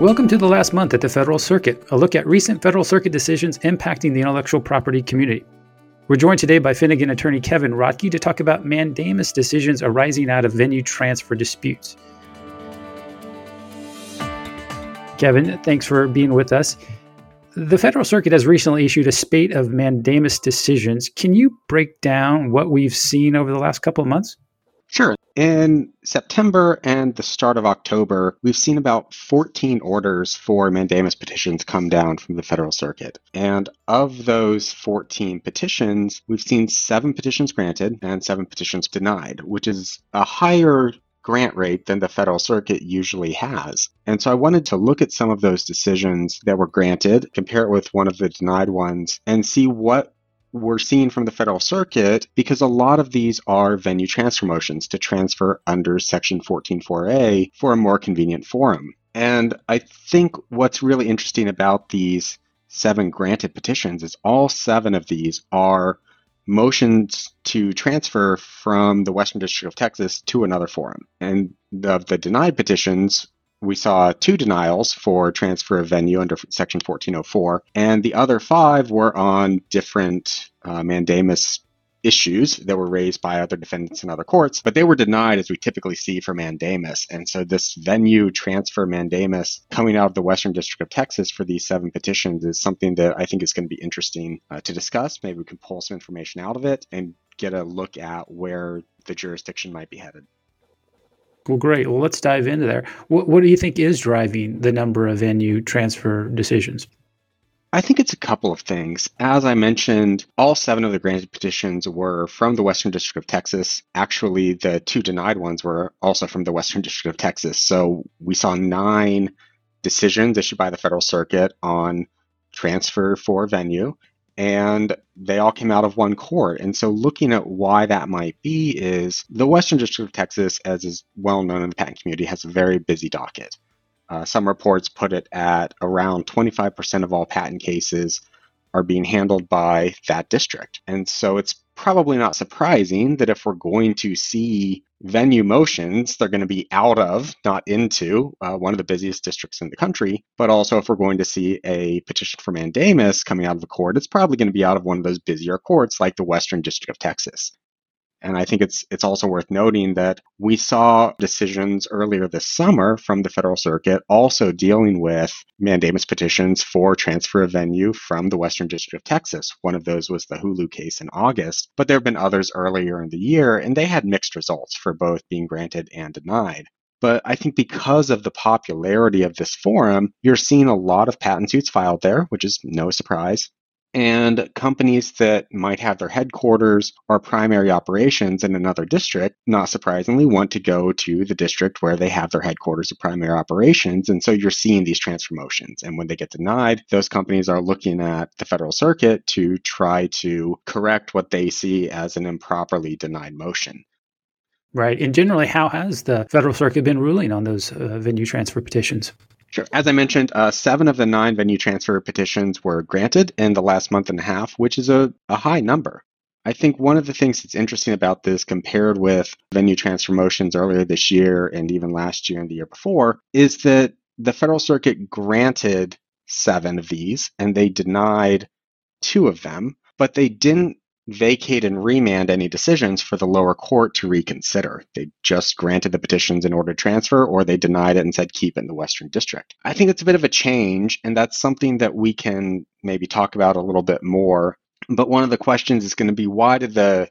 Welcome to the last month at the Federal Circuit, a look at recent Federal Circuit decisions impacting the intellectual property community. We're joined today by Finnegan attorney Kevin Rodkey to talk about mandamus decisions arising out of venue transfer disputes. Kevin, thanks for being with us. The Federal Circuit has recently issued a spate of mandamus decisions. Can you break down what we've seen over the last couple of months? Sure. In September and the start of October, we've seen about 14 orders for mandamus petitions come down from the Federal Circuit. And of those 14 petitions, we've seen seven petitions granted and seven petitions denied, which is a higher grant rate than the Federal Circuit usually has. And so I wanted to look at some of those decisions that were granted, compare it with one of the denied ones, and see what we're seeing from the Federal Circuit because a lot of these are venue transfer motions to transfer under Section 144A for a more convenient forum. And I think what's really interesting about these seven granted petitions is all seven of these are motions to transfer from the Western District of Texas to another forum. And of the denied petitions, we saw two denials for transfer of venue under Section 1404, and the other five were on different uh, mandamus issues that were raised by other defendants in other courts, but they were denied as we typically see for mandamus. And so this venue transfer mandamus coming out of the Western District of Texas for these seven petitions is something that I think is going to be interesting uh, to discuss. Maybe we can pull some information out of it and get a look at where the jurisdiction might be headed. Well, great. Well, let's dive into there. What, what do you think is driving the number of venue transfer decisions? I think it's a couple of things. As I mentioned, all seven of the granted petitions were from the Western District of Texas. Actually, the two denied ones were also from the Western District of Texas. So we saw nine decisions issued by the Federal Circuit on transfer for venue and they all came out of one court. And so, looking at why that might be is the Western District of Texas, as is well known in the patent community, has a very busy docket. Uh, some reports put it at around 25% of all patent cases are being handled by that district. And so it's probably not surprising that if we're going to see venue motions, they're going to be out of, not into, uh, one of the busiest districts in the country. But also, if we're going to see a petition for mandamus coming out of the court, it's probably going to be out of one of those busier courts like the Western District of Texas. And I think it's it's also worth noting that we saw decisions earlier this summer from the Federal Circuit also dealing with mandamus petitions for transfer of venue from the Western District of Texas. One of those was the Hulu case in August, but there have been others earlier in the year, and they had mixed results for both being granted and denied. But I think because of the popularity of this forum, you're seeing a lot of patent suits filed there, which is no surprise and companies that might have their headquarters or primary operations in another district, not surprisingly, want to go to the district where they have their headquarters or primary operations. And so you're seeing these transfer motions. And when they get denied, those companies are looking at the federal circuit to try to correct what they see as an improperly denied motion. Right. And generally, how has the federal circuit been ruling on those uh, venue transfer petitions? Sure. As I mentioned, uh, seven of the nine venue transfer petitions were granted in the last month and a half, which is a, a high number. I think one of the things that's interesting about this compared with venue transfer motions earlier this year and even last year and the year before is that the Federal Circuit granted seven of these and they denied two of them, but they didn't vacate and remand any decisions for the lower court to reconsider. They just granted the petitions in order to transfer, or they denied it and said keep it in the Western District. I think it's a bit of a change, and that's something that we can maybe talk about a little bit more. But one of the questions is going to be why did the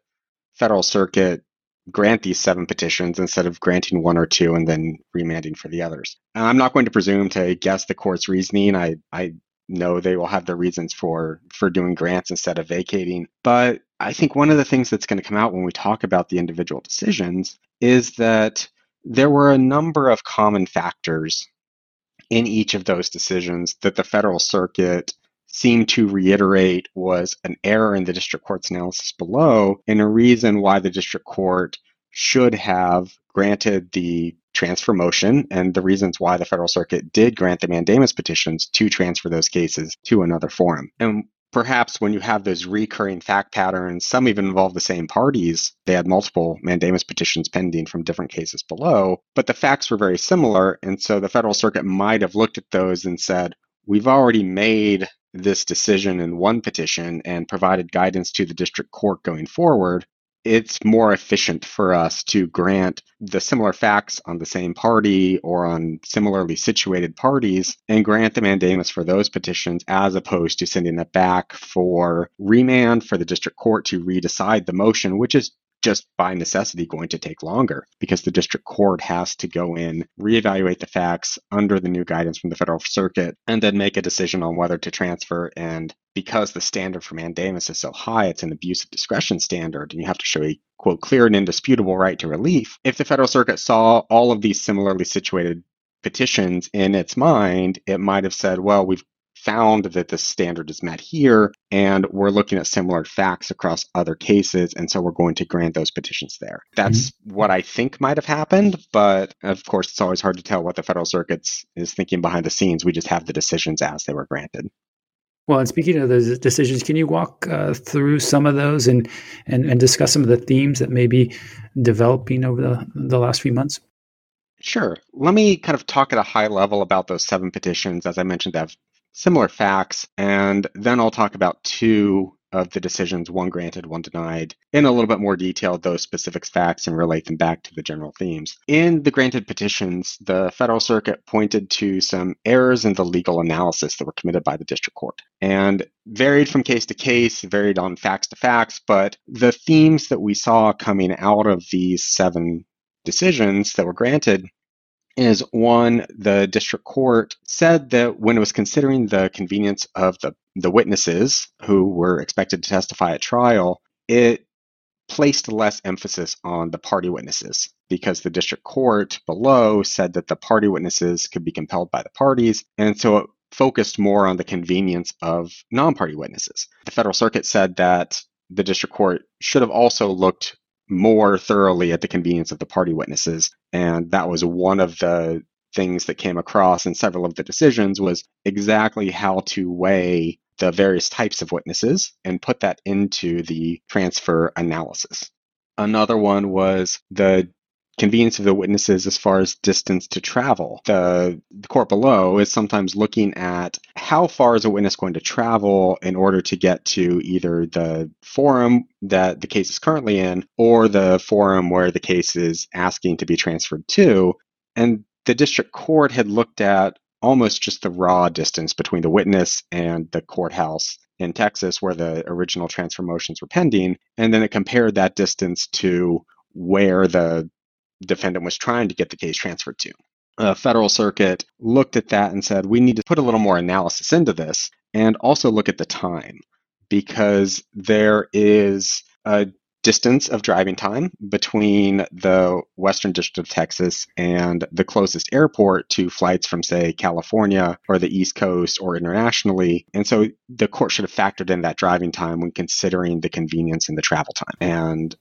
Federal Circuit grant these seven petitions instead of granting one or two and then remanding for the others? I'm not going to presume to guess the court's reasoning. I, I know they will have their reasons for for doing grants instead of vacating. But i think one of the things that's going to come out when we talk about the individual decisions is that there were a number of common factors in each of those decisions that the federal circuit seemed to reiterate was an error in the district court's analysis below and a reason why the district court should have granted the transfer motion and the reasons why the Federal Circuit did grant the mandamus petitions to transfer those cases to another forum. And perhaps when you have those recurring fact patterns, some even involve the same parties. They had multiple mandamus petitions pending from different cases below, but the facts were very similar. And so the Federal Circuit might have looked at those and said, we've already made this decision in one petition and provided guidance to the district court going forward it's more efficient for us to grant the similar facts on the same party or on similarly situated parties and grant the mandamus for those petitions as opposed to sending it back for remand for the district court to redecide the motion, which is just by necessity going to take longer because the district court has to go in, reevaluate the facts under the new guidance from the federal circuit, and then make a decision on whether to transfer. And because the standard for mandamus is so high, it's an abuse of discretion standard, and you have to show a quote clear and indisputable right to relief. If the federal circuit saw all of these similarly situated petitions in its mind, it might have said, well, we've found that the standard is met here, and we're looking at similar facts across other cases, and so we're going to grant those petitions there. That's mm-hmm. what I think might have happened, but of course, it's always hard to tell what the Federal Circuit's is thinking behind the scenes. We just have the decisions as they were granted. Well, and speaking of those decisions, can you walk uh, through some of those and, and and discuss some of the themes that may be developing over the, the last few months? Sure. Let me kind of talk at a high level about those seven petitions. As I mentioned, they have similar facts, and then I'll talk about two of the decisions, one granted, one denied, in a little bit more detail, those specific facts and relate them back to the general themes. In the granted petitions, the Federal Circuit pointed to some errors in the legal analysis that were committed by the district court and varied from case to case, varied on facts to facts, but the themes that we saw coming out of these seven decisions that were granted is one, the district court said that when it was considering the convenience of the, the witnesses who were expected to testify at trial, it placed less emphasis on the party witnesses because the district court below said that the party witnesses could be compelled by the parties. And so it focused more on the convenience of non party witnesses. The Federal Circuit said that the district court should have also looked more thoroughly at the convenience of the party witnesses. And that was one of the things that came across in several of the decisions was exactly how to weigh the various types of witnesses and put that into the transfer analysis. Another one was the convenience of the witnesses as far as distance to travel. The, the, court below is sometimes looking at how far is a witness going to travel in order to get to either the forum that the case is currently in or the forum where the case is asking to be transferred to. And the district court had looked at almost just the raw distance between the witness and the courthouse in Texas where the original transfer motions were pending. And then it compared that distance to where the defendant was trying to get the case transferred to. The Federal Circuit looked at that and said, we need to put a little more analysis into this and also look at the time because there is a distance of driving time between the Western District of Texas and the closest airport to flights from, say, California or the East Coast or internationally. And so the court should have factored in that driving time when considering the convenience and the travel time. And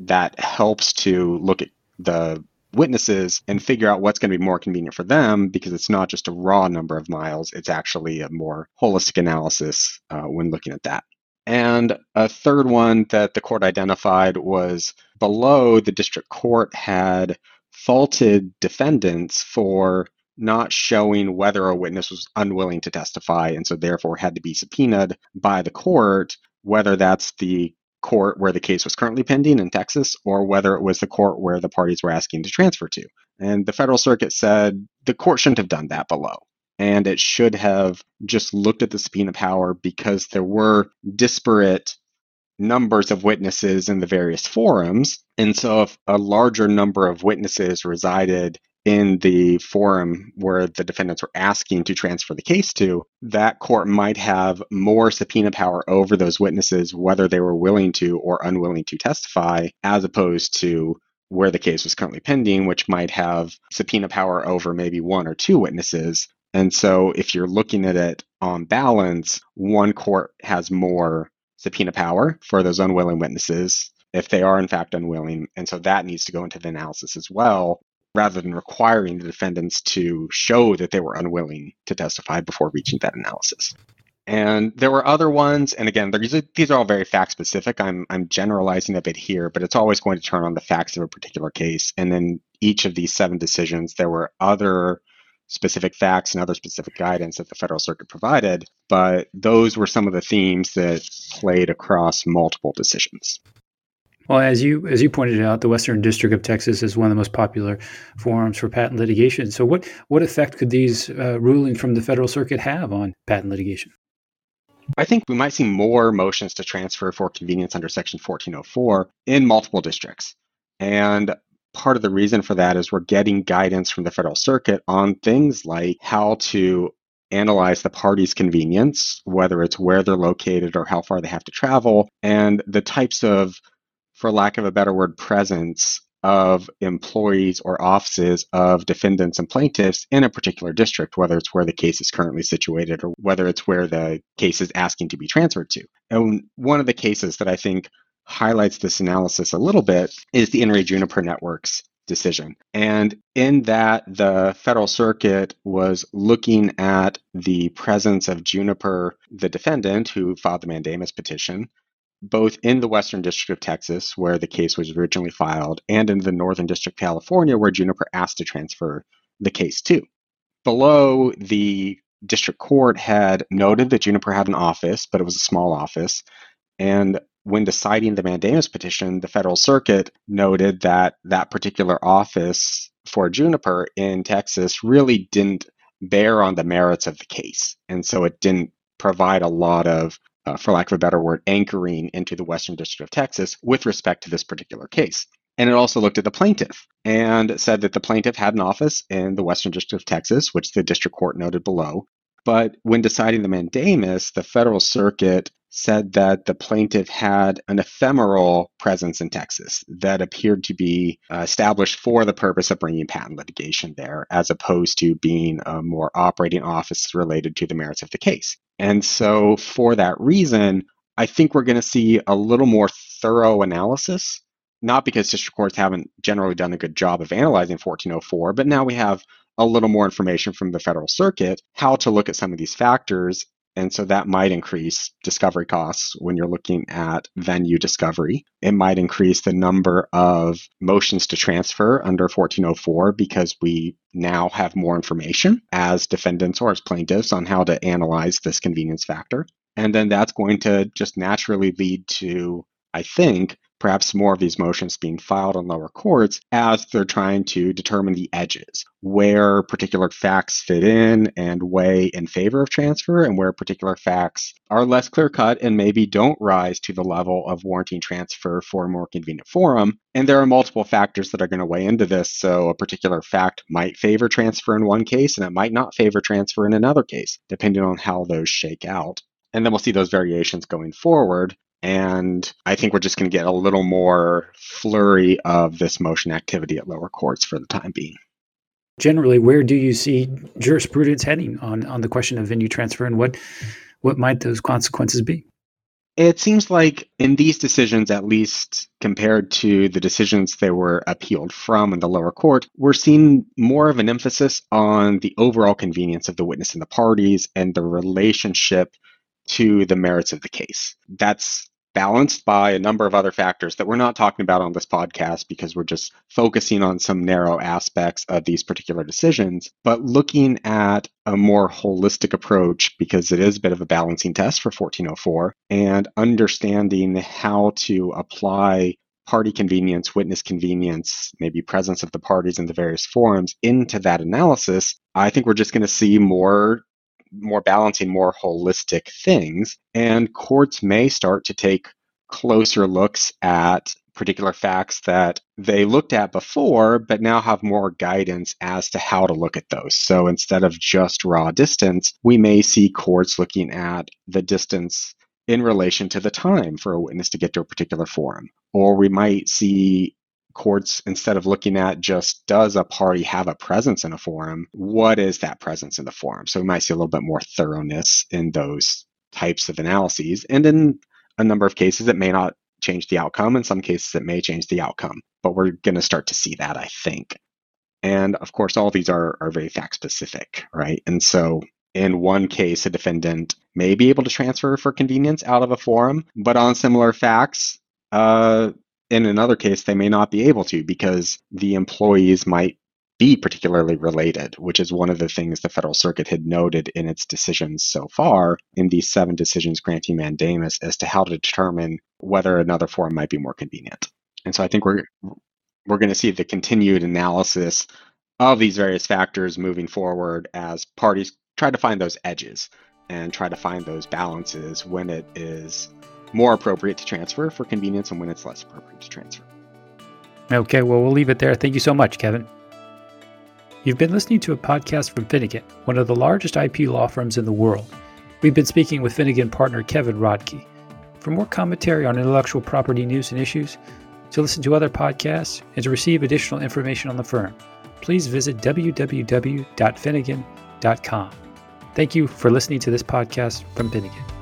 that helps to look at the witnesses and figure out what's going to be more convenient for them because it's not just a raw number of miles, it's actually a more holistic analysis uh, when looking at that. And a third one that the court identified was below the district court had faulted defendants for not showing whether a witness was unwilling to testify and so therefore had to be subpoenaed by the court, whether that's the court where the case was currently pending in Texas or whether it was the court where the parties were asking to transfer to. And the Federal Circuit said the court shouldn't have done that below. And it should have just looked at the subpoena power because there were disparate numbers of witnesses in the various forums. And so if a larger number of witnesses resided in the forum where the defendants were asking to transfer the case to, that court might have more subpoena power over those witnesses, whether they were willing to or unwilling to testify, as opposed to where the case was currently pending, which might have subpoena power over maybe one or two witnesses. And so if you're looking at it on balance, one court has more subpoena power for those unwilling witnesses if they are in fact unwilling. And so that needs to go into the analysis as well rather than requiring the defendants to show that they were unwilling to testify before reaching that analysis. And there were other ones, and again, these are all very fact specific. I'm I'm generalizing a bit here, but it's always going to turn on the facts of a particular case. And in each of these seven decisions, there were other specific facts and other specific guidance that the Federal Circuit provided, but those were some of the themes that played across multiple decisions. Well, as you as you pointed out, the Western District of Texas is one of the most popular forums for patent litigation. So, what what effect could these uh, rulings from the Federal Circuit have on patent litigation? I think we might see more motions to transfer for convenience under Section 1404 in multiple districts. And part of the reason for that is we're getting guidance from the Federal Circuit on things like how to analyze the party's convenience, whether it's where they're located or how far they have to travel, and the types of, for lack of a better word, presence of employees or offices of defendants and plaintiffs in a particular district, whether it's where the case is currently situated or whether it's where the case is asking to be transferred to. And one of the cases that I think highlights this analysis a little bit is the In re Juniper Networks decision. And in that, the Federal Circuit was looking at the presence of Juniper, the defendant who filed the mandamus petition, both in the Western District of Texas, where the case was originally filed, and in the Northern District of California, where Juniper asked to transfer the case to. Below, the district court had noted that Juniper had an office, but it was a small office. And when deciding the mandamus petition, the Federal Circuit noted that that particular office for Juniper in Texas really didn't bear on the merits of the case. And so it didn't provide a lot of uh, for lack of a better word, anchoring into the Western District of Texas with respect to this particular case. And it also looked at the plaintiff and said that the plaintiff had an office in the Western District of Texas, which the district court noted below. But when deciding the mandamus, the federal circuit said that the plaintiff had an ephemeral presence in Texas that appeared to be uh, established for the purpose of bringing patent litigation there, as opposed to being a more operating office related to the merits of the case. And so, for that reason, I think we're going to see a little more thorough analysis, not because district courts haven't generally done a good job of analyzing 1404, but now we have a little more information from the federal circuit how to look at some of these factors and so that might increase discovery costs when you're looking at venue discovery. It might increase the number of motions to transfer under 1404 because we now have more information as defendants or as plaintiffs on how to analyze this convenience factor. And then that's going to just naturally lead to, I think, perhaps more of these motions being filed on lower courts as they're trying to determine the edges, where particular facts fit in and weigh in favor of transfer, and where particular facts are less clear cut and maybe don't rise to the level of warranting transfer for a more convenient forum. And there are multiple factors that are going to weigh into this. So a particular fact might favor transfer in one case and it might not favor transfer in another case, depending on how those shake out. And then we'll see those variations going forward. And I think we're just going to get a little more flurry of this motion activity at lower courts for the time being. Generally, where do you see jurisprudence heading on, on the question of venue transfer and what what might those consequences be? It seems like in these decisions, at least compared to the decisions they were appealed from in the lower court, we're seeing more of an emphasis on the overall convenience of the witness and the parties and the relationship to the merits of the case. That's balanced by a number of other factors that we're not talking about on this podcast because we're just focusing on some narrow aspects of these particular decisions, but looking at a more holistic approach because it is a bit of a balancing test for 1404 and understanding how to apply party convenience, witness convenience, maybe presence of the parties in the various forums into that analysis, I think we're just going to see more more balancing, more holistic things. And courts may start to take closer looks at particular facts that they looked at before, but now have more guidance as to how to look at those. So instead of just raw distance, we may see courts looking at the distance in relation to the time for a witness to get to a particular forum. Or we might see courts, instead of looking at just does a party have a presence in a forum, what is that presence in the forum? So we might see a little bit more thoroughness in those types of analyses. And in a number of cases, it may not change the outcome. In some cases, it may change the outcome. But we're going to start to see that, I think. And of course, all of these are, are very fact specific, right? And so in one case, a defendant may be able to transfer for convenience out of a forum, but on similar facts, uh, in another case, they may not be able to because the employees might be particularly related, which is one of the things the Federal Circuit had noted in its decisions so far in these seven decisions granting mandamus as to how to determine whether another forum might be more convenient. And so I think we're we're going to see the continued analysis of these various factors moving forward as parties try to find those edges and try to find those balances when it is more appropriate to transfer for convenience and when it's less appropriate to transfer. Okay, well, we'll leave it there. Thank you so much, Kevin. You've been listening to a podcast from Finnegan, one of the largest IP law firms in the world. We've been speaking with Finnegan partner Kevin Rodkey. For more commentary on intellectual property news and issues, to listen to other podcasts, and to receive additional information on the firm, please visit www.finnegan.com. Thank you for listening to this podcast from Finnegan.